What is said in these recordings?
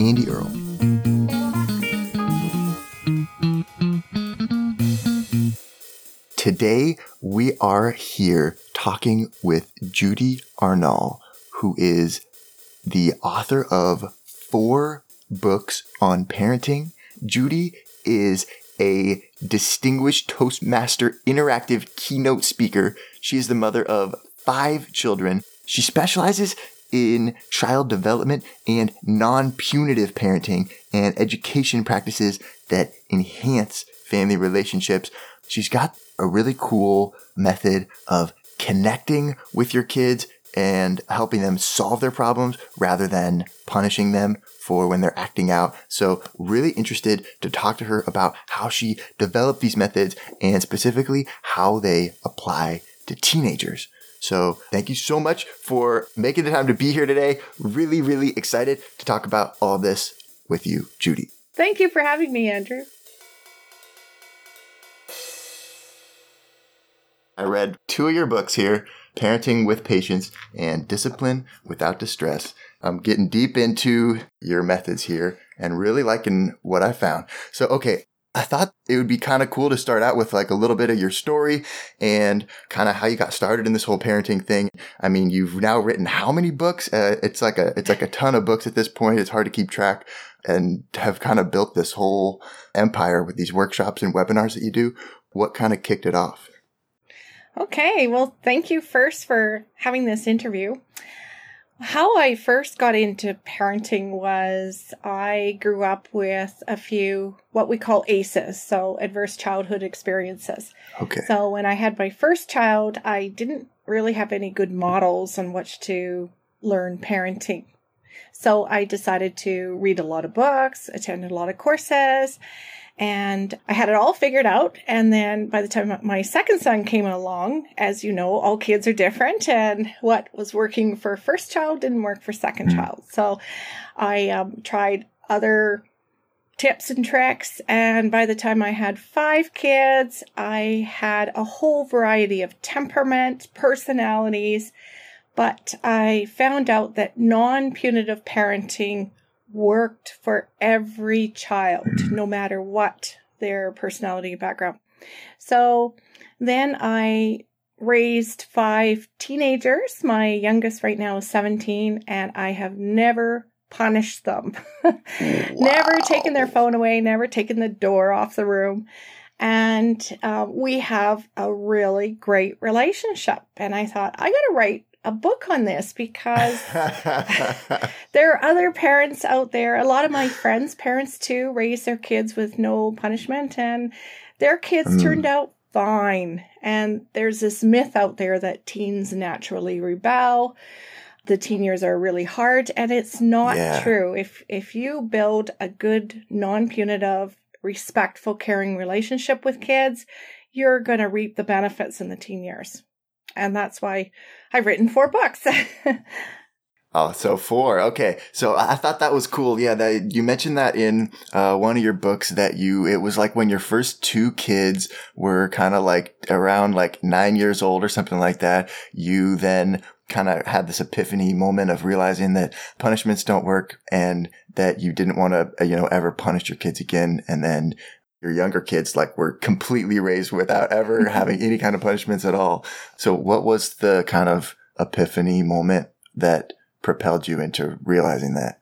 Andy Earle. Today, we are here talking with Judy Arnall, who is the author of four books on parenting. Judy is a distinguished Toastmaster interactive keynote speaker. She is the mother of five children. She specializes in child development and non punitive parenting and education practices that enhance family relationships. She's got a really cool method of connecting with your kids and helping them solve their problems rather than punishing them for when they're acting out. So really interested to talk to her about how she developed these methods and specifically how they apply to teenagers. So thank you so much for making the time to be here today. Really, really excited to talk about all this with you, Judy. Thank you for having me, Andrew. I read two of your books here Parenting with Patience and Discipline Without Distress. I'm getting deep into your methods here and really liking what I found. So, okay, I thought it would be kind of cool to start out with like a little bit of your story and kind of how you got started in this whole parenting thing. I mean, you've now written how many books? Uh, it's like a it's like a ton of books at this point. It's hard to keep track and have kind of built this whole empire with these workshops and webinars that you do. What kind of kicked it off? Okay, well, thank you first for having this interview. How I first got into parenting was I grew up with a few what we call ACEs, so adverse childhood experiences. Okay. So when I had my first child, I didn't really have any good models on which to learn parenting. So I decided to read a lot of books, attend a lot of courses, and I had it all figured out. And then by the time my second son came along, as you know, all kids are different, and what was working for first child didn't work for 2nd mm-hmm. child. So I um, tried other tips and tricks. And by the time I had five kids, I had a whole variety of temperament, personalities. But I found out that non punitive parenting worked for every child, no matter what their personality background. So then I raised five teenagers. My youngest right now is 17, and I have never punished them. wow. Never taken their phone away, never taken the door off the room. And uh, we have a really great relationship. And I thought, I got to write a book on this because there are other parents out there. A lot of my friends' parents too raise their kids with no punishment, and their kids mm. turned out fine. And there's this myth out there that teens naturally rebel. The teen years are really hard, and it's not yeah. true. If if you build a good, non-punitive, respectful, caring relationship with kids, you're going to reap the benefits in the teen years. And that's why I've written four books. Oh, so four. Okay. So I thought that was cool. Yeah, that you mentioned that in uh, one of your books that you it was like when your first two kids were kind of like around like 9 years old or something like that, you then kind of had this epiphany moment of realizing that punishments don't work and that you didn't want to you know ever punish your kids again and then your younger kids like were completely raised without ever mm-hmm. having any kind of punishments at all. So what was the kind of epiphany moment that propelled you into realizing that?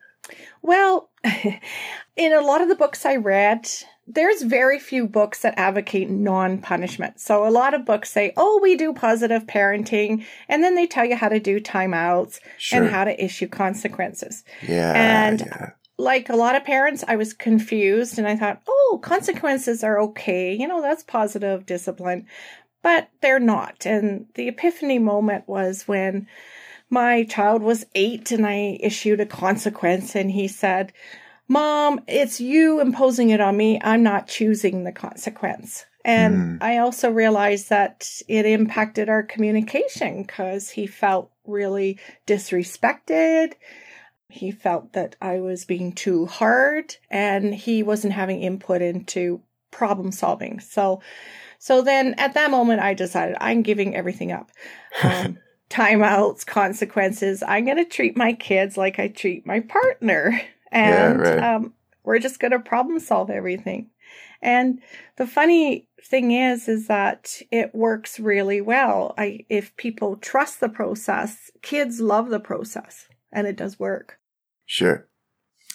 Well, in a lot of the books I read, there's very few books that advocate non punishment. So a lot of books say, oh, we do positive parenting, and then they tell you how to do timeouts sure. and how to issue consequences. Yeah. And yeah like a lot of parents, I was confused and I thought, oh, consequences are okay. You know, that's positive discipline, but they're not. And the epiphany moment was when my child was eight and I issued a consequence and he said, Mom, it's you imposing it on me. I'm not choosing the consequence. And Mm. I also realized that it impacted our communication because he felt really disrespected. He felt that I was being too hard and he wasn't having input into problem solving. So, so then at that moment, I decided I'm giving everything up. Um, timeouts, consequences. I'm going to treat my kids like I treat my partner. And right. um, we're just going to problem solve everything. And the funny thing is, is that it works really well. I, if people trust the process, kids love the process and it does work. Sure.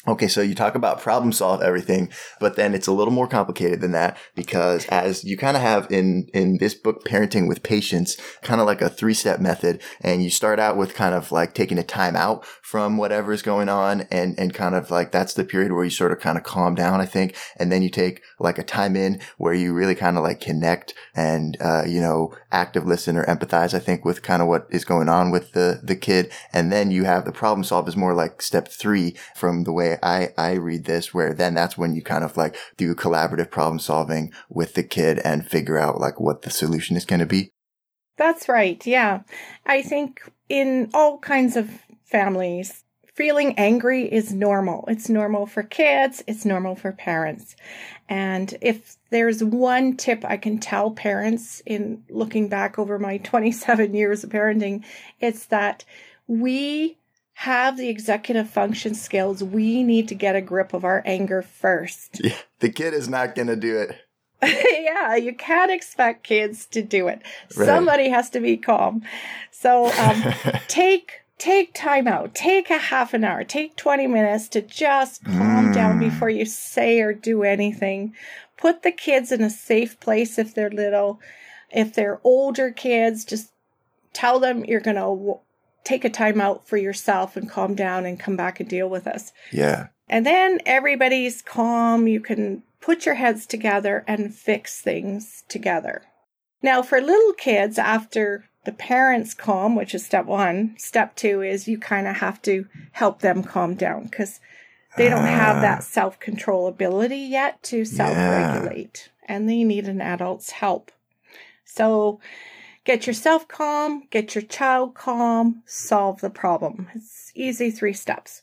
Okay, so you talk about problem solve everything, but then it's a little more complicated than that because as you kind of have in in this book parenting with patience, kind of like a three-step method and you start out with kind of like taking a time out from whatever is going on and and kind of like that's the period where you sort of kind of calm down, I think, and then you take like a time in where you really kind of like connect and uh, you know, active listen or empathize, I think, with kind of what is going on with the the kid, and then you have the problem solve is more like step 3 from the way I, I read this, where then that's when you kind of like do collaborative problem solving with the kid and figure out like what the solution is going to be. That's right. Yeah. I think in all kinds of families, feeling angry is normal. It's normal for kids, it's normal for parents. And if there's one tip I can tell parents in looking back over my 27 years of parenting, it's that we have the executive function skills. We need to get a grip of our anger first. Yeah, the kid is not going to do it. yeah, you can't expect kids to do it. Right. Somebody has to be calm. So um, take take time out. Take a half an hour. Take 20 minutes to just calm down Mm. before you say or do anything. Put the kids in a safe place if they're little. If they're older kids, just tell them you're going to take a time out for yourself and calm down and come back and deal with us. yeah. And then everybody's calm. You can put your heads together and fix things together. Now, for little kids, after the parents calm, which is step one, step two is you kind of have to help them calm down because they don't have Ah. that self control ability yet to self regulate and they need an adult's help. So get yourself calm, get your child calm, solve the problem. It's easy three steps.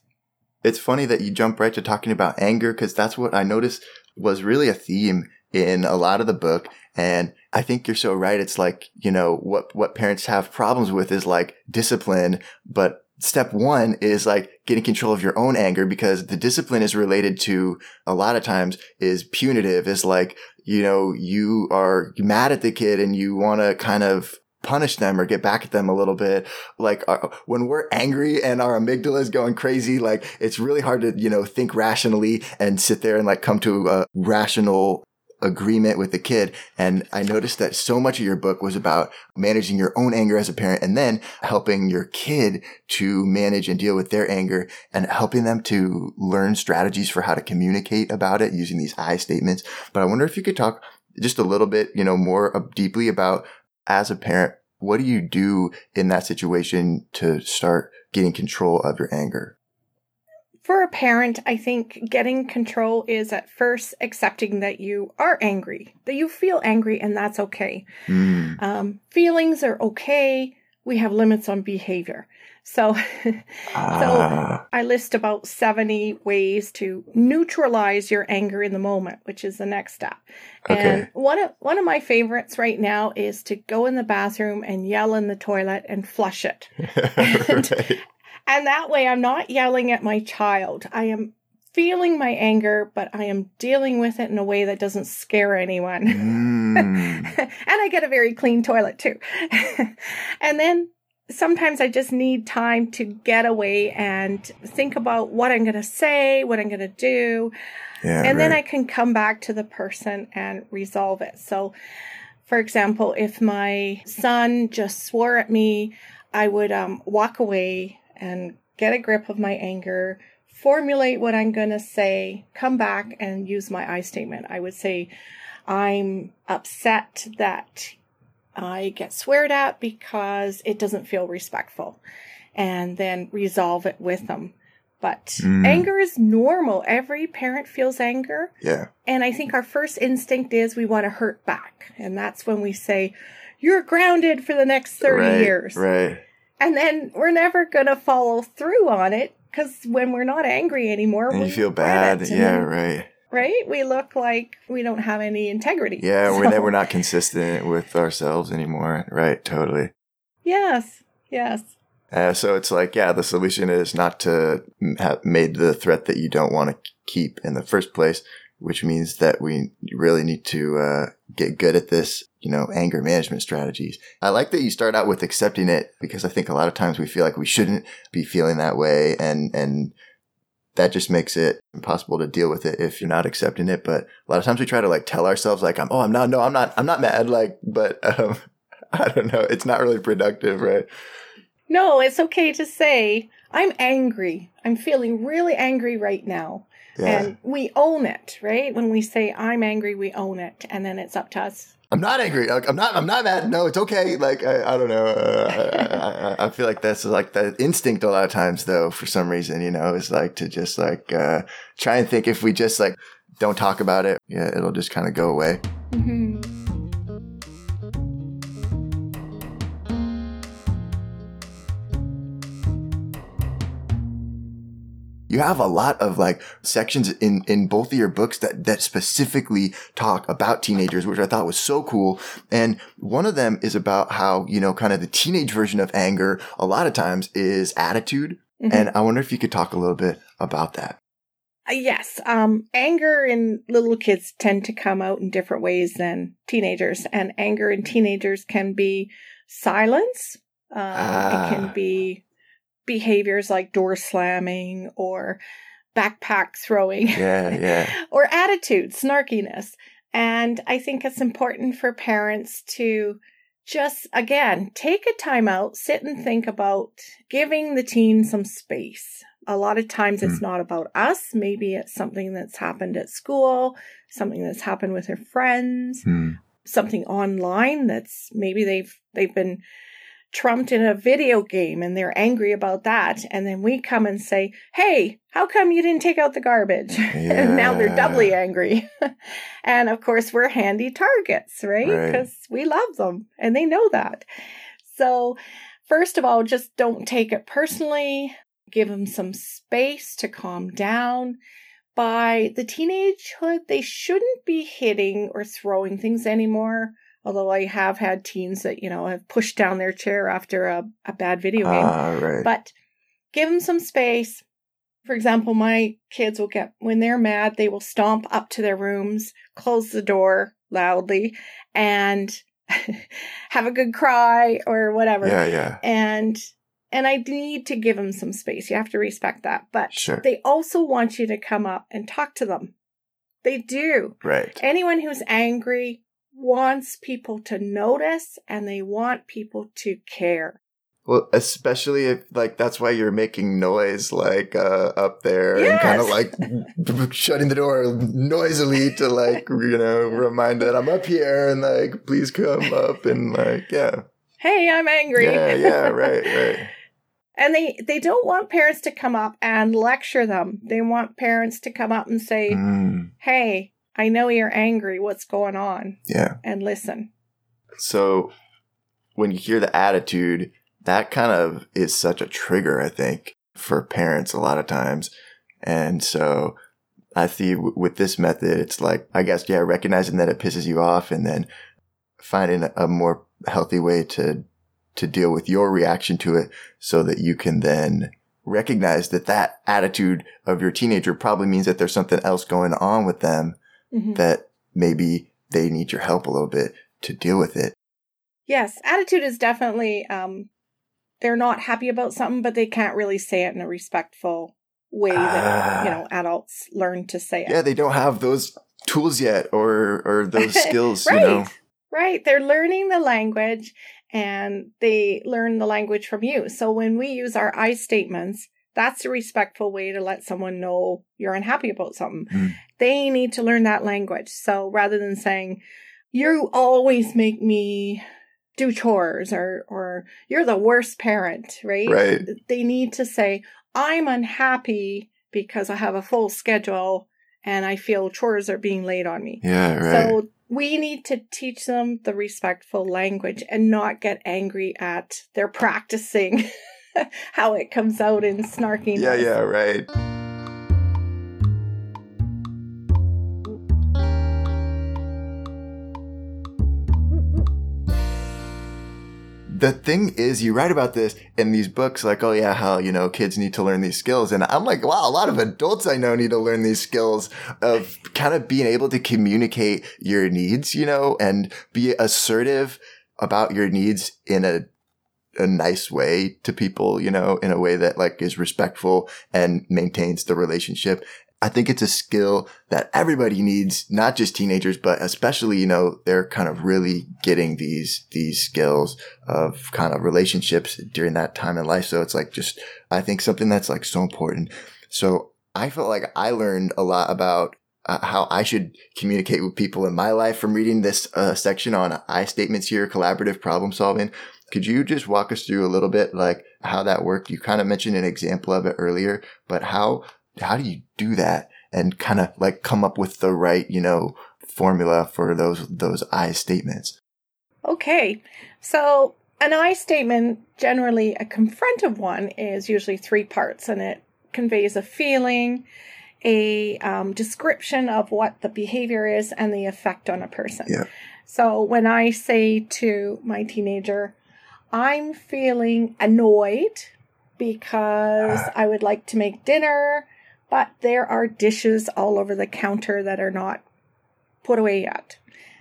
It's funny that you jump right to talking about anger because that's what I noticed was really a theme in a lot of the book. And I think you're so right. It's like, you know, what, what parents have problems with is like discipline, but step one is like getting control of your own anger because the discipline is related to a lot of times is punitive is like, you know, you are mad at the kid and you want to kind of punish them or get back at them a little bit. Like uh, when we're angry and our amygdala is going crazy, like it's really hard to, you know, think rationally and sit there and like come to a rational agreement with the kid. And I noticed that so much of your book was about managing your own anger as a parent and then helping your kid to manage and deal with their anger and helping them to learn strategies for how to communicate about it using these I statements. But I wonder if you could talk just a little bit, you know, more deeply about as a parent, what do you do in that situation to start getting control of your anger? For a parent, I think getting control is at first accepting that you are angry, that you feel angry, and that's okay. Mm, Um, feelings are okay. We have limits on behavior. So, ah, I list about 70 ways to neutralize your anger in the moment, which is the next step. And okay. one of one of my favorites right now is to go in the bathroom and yell in the toilet and flush it. right. And that way I'm not yelling at my child. I am feeling my anger, but I am dealing with it in a way that doesn't scare anyone. Mm, and I get a very clean toilet too. and then sometimes I just need time to get away and think about what I'm going to say, what I'm going to do. yeah, and then I can come back to the person and resolve it. So, for example, if my son just swore at me, I would um, walk away and get a grip of my anger, formulate what I'm going to say, come back and use my I statement. I would say, I'm upset that I get sweared at because it doesn't feel respectful, and then resolve it with them. But Mm. anger is normal. Every parent feels anger. Yeah. And I think our first instinct is we want to hurt back. And that's when we say, You're grounded for the next 30 right, years. Right. And then we're never going to follow through on it because when we're not angry anymore, And we feel bad. Yeah, right. right? We look like we don't have any integrity. Yeah, we're, we're not consistent with ourselves anymore. Right, totally. Yes, yes. Uh, so it's like, yeah, the solution is not to have made the threat that you don't want to keep in the first place, which means that we really need to uh, get good at this, you know, anger management strategies. I like that you start out with accepting it because I think a lot of times we feel like we shouldn't be feeling that way, and and that just makes it impossible to deal with it if you're not accepting it. But a lot of times we try to like tell ourselves like, I'm, oh, I'm not, no, I'm not, I'm not mad, like, but um, I don't know, it's not really productive, right? No, it's okay to say, I'm angry. I'm feeling really angry right now. Yeah. And we own it, right? When we say, I'm angry, we own it. And then it's up to us. I'm not angry. Like, I'm not. I'm not mad. No, it's okay. Like I, I don't know. Uh, I, I, I feel like that's like the instinct a lot of times, though. For some reason, you know, is like to just like uh, try and think if we just like don't talk about it, yeah, it'll just kind of go away. hmm You have a lot of like sections in in both of your books that that specifically talk about teenagers, which I thought was so cool. And one of them is about how you know, kind of the teenage version of anger. A lot of times is attitude, Mhm. and I wonder if you could talk a little bit about that. Uh, Yes, um, anger in little kids tend to come out in different ways than teenagers, and anger in teenagers can be silence. Um, Ah. It can be behaviors like door slamming or backpack throwing. Yeah, yeah. or attitude, snarkiness. And I think it's important for parents to just, again, take a time out, sit and think about giving the teen some space. A lot of times it's not about us. Maybe it's something that's happened at school, something that's happened with their friends, Hmm. something online that's maybe they've they've been trumped in a video game and they're angry about that. And then we come and say hey how come you didn't take out the garbage? And now they're doubly angry. And of course we're handy targets right? Right. because we love them and they know that. So first of all just don't take it personally. Give them some space to calm down. By the teenagehood they shouldn't be hitting or throwing things anymore although i have had teens that you know have pushed down their chair after a, a bad video game Ah, right. but give them some space. For example, my kids will get, when they're mad, they will stomp up to their rooms, close the door loudly, and have a good cry or whatever. yeah, yeah. And, and I need to give them some space. You have to respect that. But Sure. they also want you to come up and talk to them. They do. Right. Anyone who's angry wants people to notice and they want people to care. Well, especially if like that's why you're making noise like uh up there and kind of like shutting the door noisily to like you know remind that I'm up here and like please come up and like yeah. Hey, I'm angry. Yeah, yeah, right, right. And they they don't want parents to come up and lecture them. They want parents to come up and say, Mm, "Hey, I know you're angry. What's going on?" yeah. and listen. So when you hear the attitude, that kind of is such a trigger, I think, for parents a lot of times. And so I see with this method, it's like, I guess, yeah, recognizing that it pisses you off and then finding a- more healthy way to, to deal with your reaction to it so that you can then recognize that that attitude of your teenager probably means that there's something else going on with them Mhm. that maybe they need your help a little bit to deal with it. Yes, attitude is definitely um they're not happy about something but they can't really say it in a respectful way that, you Ah. know, adults learn to say it. yeah, they don't have those tools yet or or those skills, right. you know. Right. They're learning the language and they learn the language from you. So when we use our I statements, that's a respectful way to let someone know you're unhappy about something. Mm. They need to learn that language. So rather than saying, you always make me do chores or or you're the worst parent, right? Right. They need to say, I'm unhappy because I have a full schedule and I feel chores are being laid on me. Yeah, right. So we need to teach them the respectful language and not get angry at their practicing how it comes out in snarkiness. yeah, yeah, right. the thing is, you write about this in these books, like, oh yeah, how, you know, kids need to learn these skills. And I'm like, wow, a lot of adults I know need to learn these skills of kind of being able to communicate your needs, you know, and be assertive about your needs in a, a nice way to people, you know, in a way that like is respectful and maintains the relationship. I think it's a skill that everybody needs, not just teenagers, but especially, you know, they're kind of really getting these, these skills of kind of relationships during that time in life. So it's like just, I think something that's like so important. So I felt like I learned a lot about uh, how I should communicate with people in my life from reading this uh, section on I statements here, collaborative problem solving. Could you just walk us through a little bit like how that worked? You kind of mentioned an example of it earlier, but how how do you do that and kind of like come up with the right, you know, formula for those those I statements? Okay. So an I statement, generally a confrontive one, is usually three parts and it conveys a feeling, a um, description of what the behavior is, and the effect on a person. Yeah. So when I say to my teenager, I'm feeling annoyed because I would like to make dinner but there are dishes all over the counter that are not put away yet.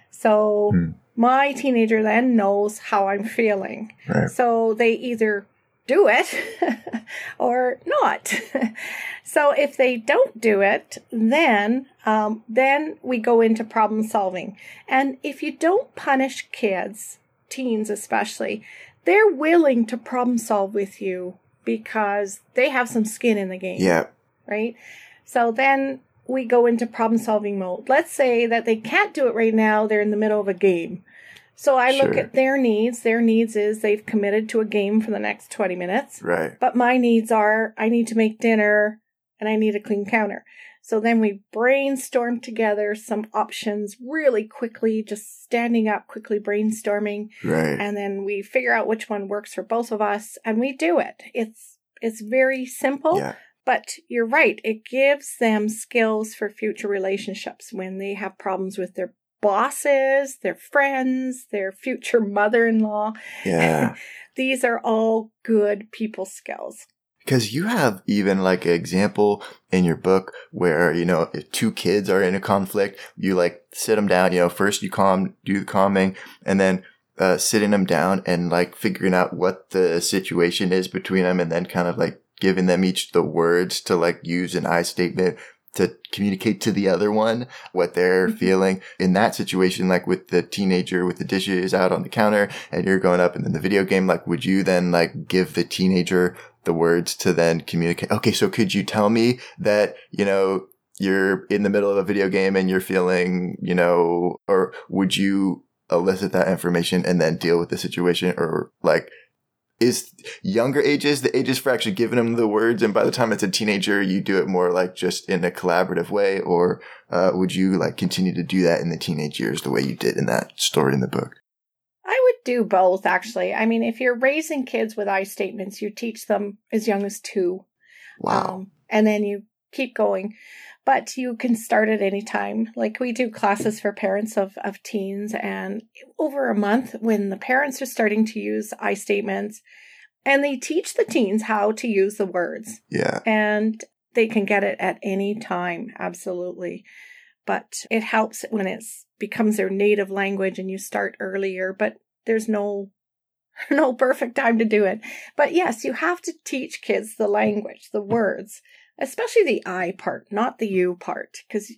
So hmm. my teenager then knows how I'm feeling. Right. So they either do it or not. so if they don't do it, then um, then we go into problem solving. And if you don't punish kids, teens especially, they're willing to problem solve with you because they have some skin in the game. Yeah right? So then we go into problem solving mode. Let's say that they can't do it right now, they're in the middle of a game. So I sure. look at their needs. Their needs is they've committed to a game for the next 20 minutes. Right. But my needs are I need to make dinner and I need a clean counter. So then we brainstorm together some options really quickly, just standing up, quickly brainstorming. Right. And then we figure out which one works for both of us and we do it. It's it's very simple. Yeah. But you're right, it gives them skills for future relationships when they have problems with their bosses, their friends, their future mother in law. Yeah. These are all good people skills. Because you have even like an example in your book where, you know, if two kids are in a conflict, you like sit them down, you know, first you calm, do the calming, and then uh, sitting them down and like figuring out what the situation is between them and then kind of like giving them each the words to like use an I statement to communicate to the other one what they're mm-hmm. feeling in that situation, like with the teenager with the dishes out on the counter and you're going up and then the video game, like would you then like give the teenager the words to then communicate? Okay. So could you tell me that, you know, you're in the middle of a video game and you're feeling, you know, or would you elicit that information and then deal with the situation or like is younger ages the ages for actually giving them the words and by the time it's a teenager you do it more like just in a collaborative way or uh, would you like continue to do that in the teenage years the way you did in that story in the book do both actually i mean if you're raising kids with i statements you teach them as young as two wow um, and then you keep going but you can start at any time. Like we do classes for parents of, of teens, and over a month, when the parents are starting to use I statements, and they teach the teens how to use the words. Yeah. And they can get it at any time, absolutely. But it helps when it becomes their native language and you start earlier, but there's no no perfect time to do it. But yes, you have to teach kids the language, the words especially the I part, not the you part. Because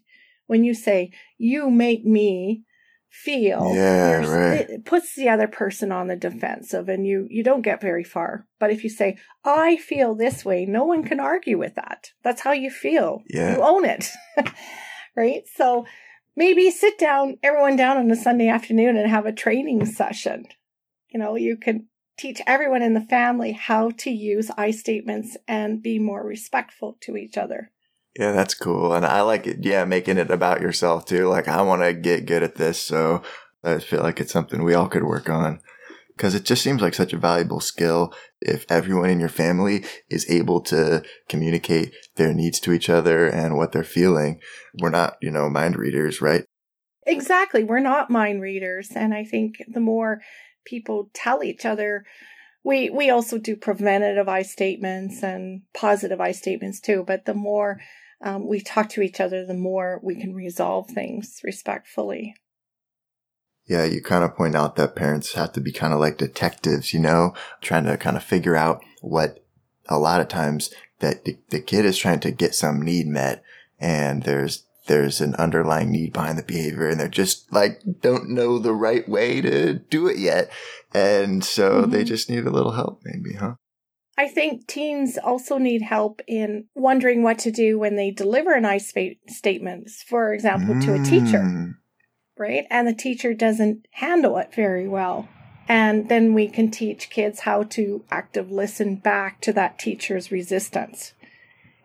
when you say, you make me feel, yeah, right. it puts the other person on the defensive and you, you don't get very far. But if you say, I feel this way, no one can argue with that. That's how you feel. Yeah. You own it. right? So maybe sit down, everyone down on a Sunday afternoon and have a training session. You know, you can teach everyone in the family how to use I statements and be more respectful to each other. Yeah, that's cool. And I like it. Yeah, making it about yourself too. Like, I want to get good at this. So I feel like it's something we all could work on because it just seems like such a valuable skill if everyone in your family is able to communicate their needs to each other and what they're feeling. We're not, you know, mind readers, right? Exactly. We're not mind readers. And I think the more people tell each other, we, we also do preventative I statements and positive I statements too. But the more um, we talk to each other, the more we can resolve things respectfully. Yeah, you kind of point out that parents have to be kind of like detectives, you know, trying to kind of figure out what a lot of times that the, the kid is trying to get some need met and there's there's an underlying need behind the behavior and they're just like don't know the right way to do it yet. And so mm-hmm. they just need a little help maybe, huh? I think teens also need help in wondering what to do when they deliver an I statement, for example, mm. to a teacher. Right? And the teacher doesn't handle it very well. And then we can teach kids how to active listen back to that teacher's resistance.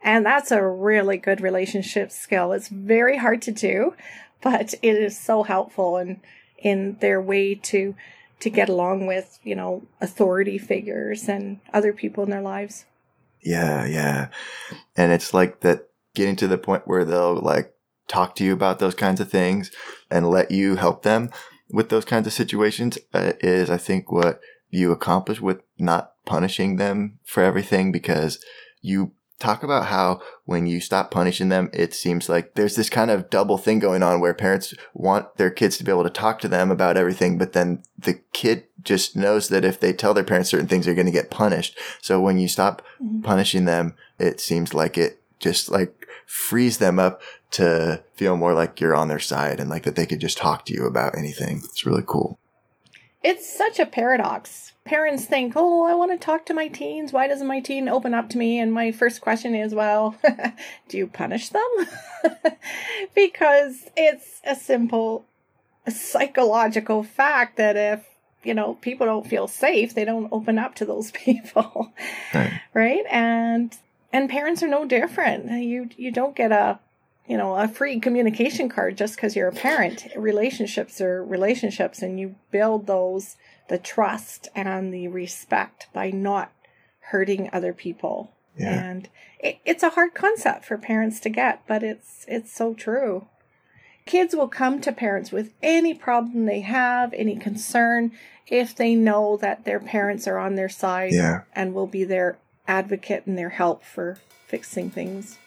And that's a really good relationship skill. It's very hard to do, but it is so helpful in in their way to to get along with, you know, authority figures and other people in their lives. Yeah, yeah. And it's like that getting to the point where they'll like talk to you about those kinds of things and let you help them with those kinds of situations uh, is, I think, what you accomplish with not punishing them for everything because you talk about how when you stop punishing them, it seems like there's this kind of double thing going on where parents want their kids to be able to talk to them about everything, but then the kid just knows that if they tell their parents certain things, they're going to get punished. So when you stop mm-hmm. punishing them, it seems like it just like frees them up to feel more like you're on their side and like that they could just talk to you about anything. It's really cool. It's such a paradox. Parents think, oh, I want to talk to my teens. Why doesn't my teen open up to me? And my first question is, well, do you punish them? because it's a simple psychological fact that if you know people don't feel safe they don't open up to those people right, right? and and parents are no different you you don't get a you know a free communication card just because you're a parent relationships are relationships and you build those the trust and the respect by not hurting other people yeah. and it, it's a hard concept for parents to get but it's it's so true kids will come to parents with any problem they have any concern if they know that their parents are on their side yeah. and will be their advocate and their help for fixing things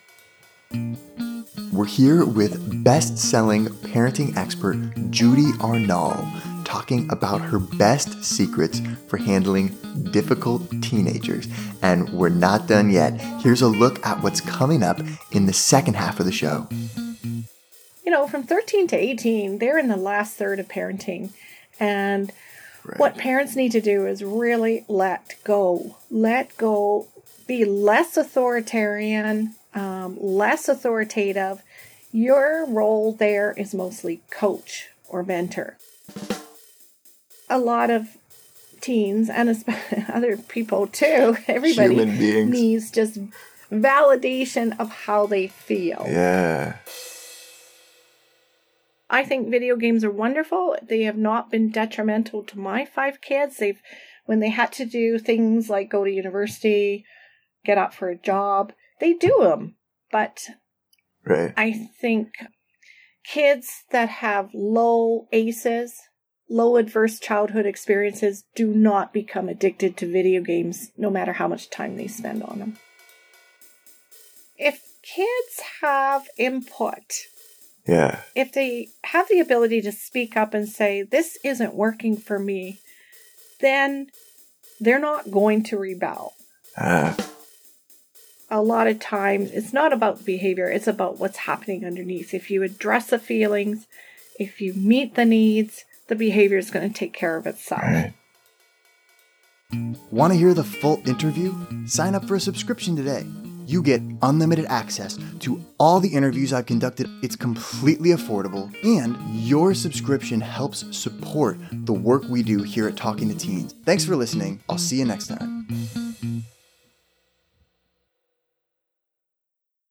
we're here with best selling parenting expert Judy Arnall talking about her best secrets for handling difficult teenagers. And we're not done yet. Here's a look at what's coming up in the second half of the show. You know, from 13 to 18, they're in the last third of parenting. And right. what parents need to do is really let go. Let go, be less authoritarian, um, less authoritative, your role there is mostly coach or mentor. A lot of teens and other people too, everybody needs just validation of how they feel. Yeah. I think video games are wonderful. They have not been detrimental to my five kids. They've when they had to do things like go to university, get up for a job, they do them. But right. I think kids that have low ACEs, low adverse childhood experiences, do not become addicted to video games no matter how much time they spend on them. If kids have input, yeah. If they have the ability to speak up and say, This isn't working for me, then they're not going to rebel. Ah a lot of times it's not about behavior, it's about what's happening underneath. If you address the feelings, if you meet the needs, the behavior is going to take care of itself. Right. Want to hear the full interview? Sign up for a subscription today. You get unlimited access to all the interviews I've conducted. It's completely affordable, and your subscription helps support the work we do here at Talking to Teens. Thanks for listening. I'll see you next time.